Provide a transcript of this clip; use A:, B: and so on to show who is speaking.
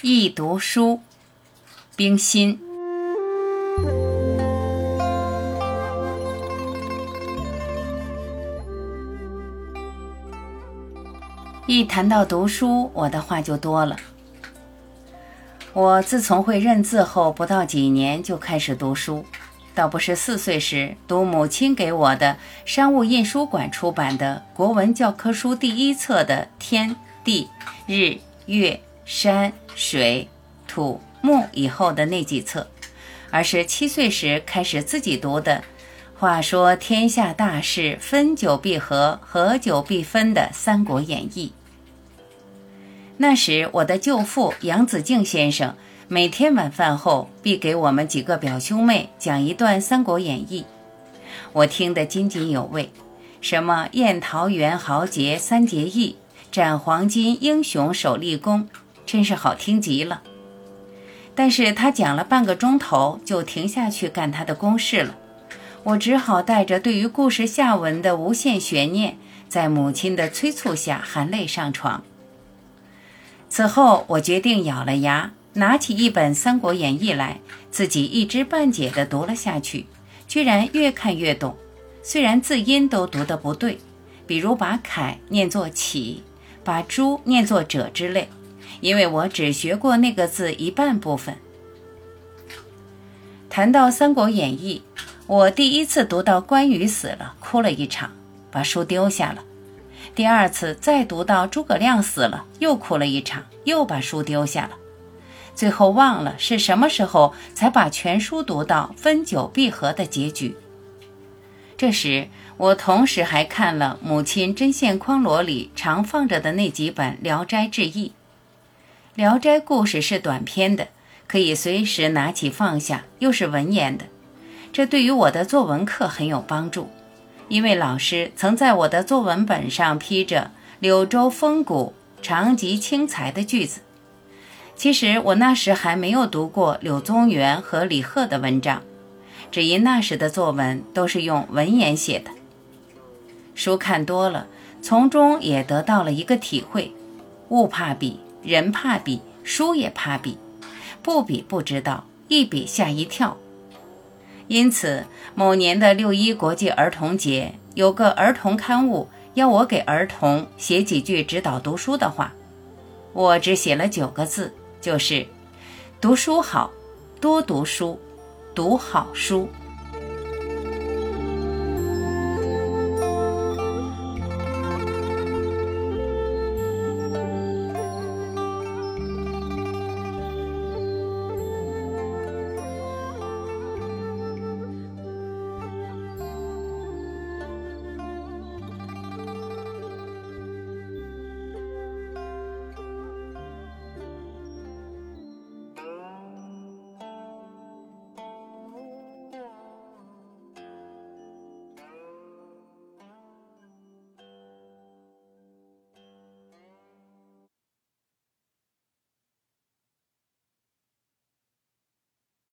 A: 易读书，冰心。一谈到读书，我的话就多了。我自从会认字后，不到几年就开始读书，倒不是四岁时读母亲给我的商务印书馆出版的国文教科书第一册的天地日月。山水土木以后的那几册，而是七岁时开始自己读的。话说天下大事，分久必合，合久必分的《三国演义》。那时我的舅父杨子敬先生每天晚饭后必给我们几个表兄妹讲一段《三国演义》，我听得津津有味。什么宴桃园豪杰三结义，斩黄金英雄首立功。真是好听极了，但是他讲了半个钟头就停下去干他的公事了，我只好带着对于故事下文的无限悬念，在母亲的催促下含泪上床。此后，我决定咬了牙，拿起一本《三国演义》来，自己一知半解地读了下去，居然越看越懂，虽然字音都读得不对，比如把“凯”念作“启”，把“朱”念作“者”之类。因为我只学过那个字一半部分。谈到《三国演义》，我第一次读到关羽死了，哭了一场，把书丢下了；第二次再读到诸葛亮死了，又哭了一场，又把书丢下了。最后忘了是什么时候才把全书读到分久必合的结局。这时，我同时还看了母亲针线筐箩里常放着的那几本《聊斋志异》。《聊斋故事》是短篇的，可以随时拿起放下，又是文言的，这对于我的作文课很有帮助。因为老师曾在我的作文本上批着“柳州风骨，长及轻才”的句子。其实我那时还没有读过柳宗元和李贺的文章，只因那时的作文都是用文言写的。书看多了，从中也得到了一个体会：物怕比。人怕比，书也怕比，不比不知道，一比吓一跳。因此，某年的六一国际儿童节，有个儿童刊物要我给儿童写几句指导读书的话，我只写了九个字，就是：读书好，多读书，读好书。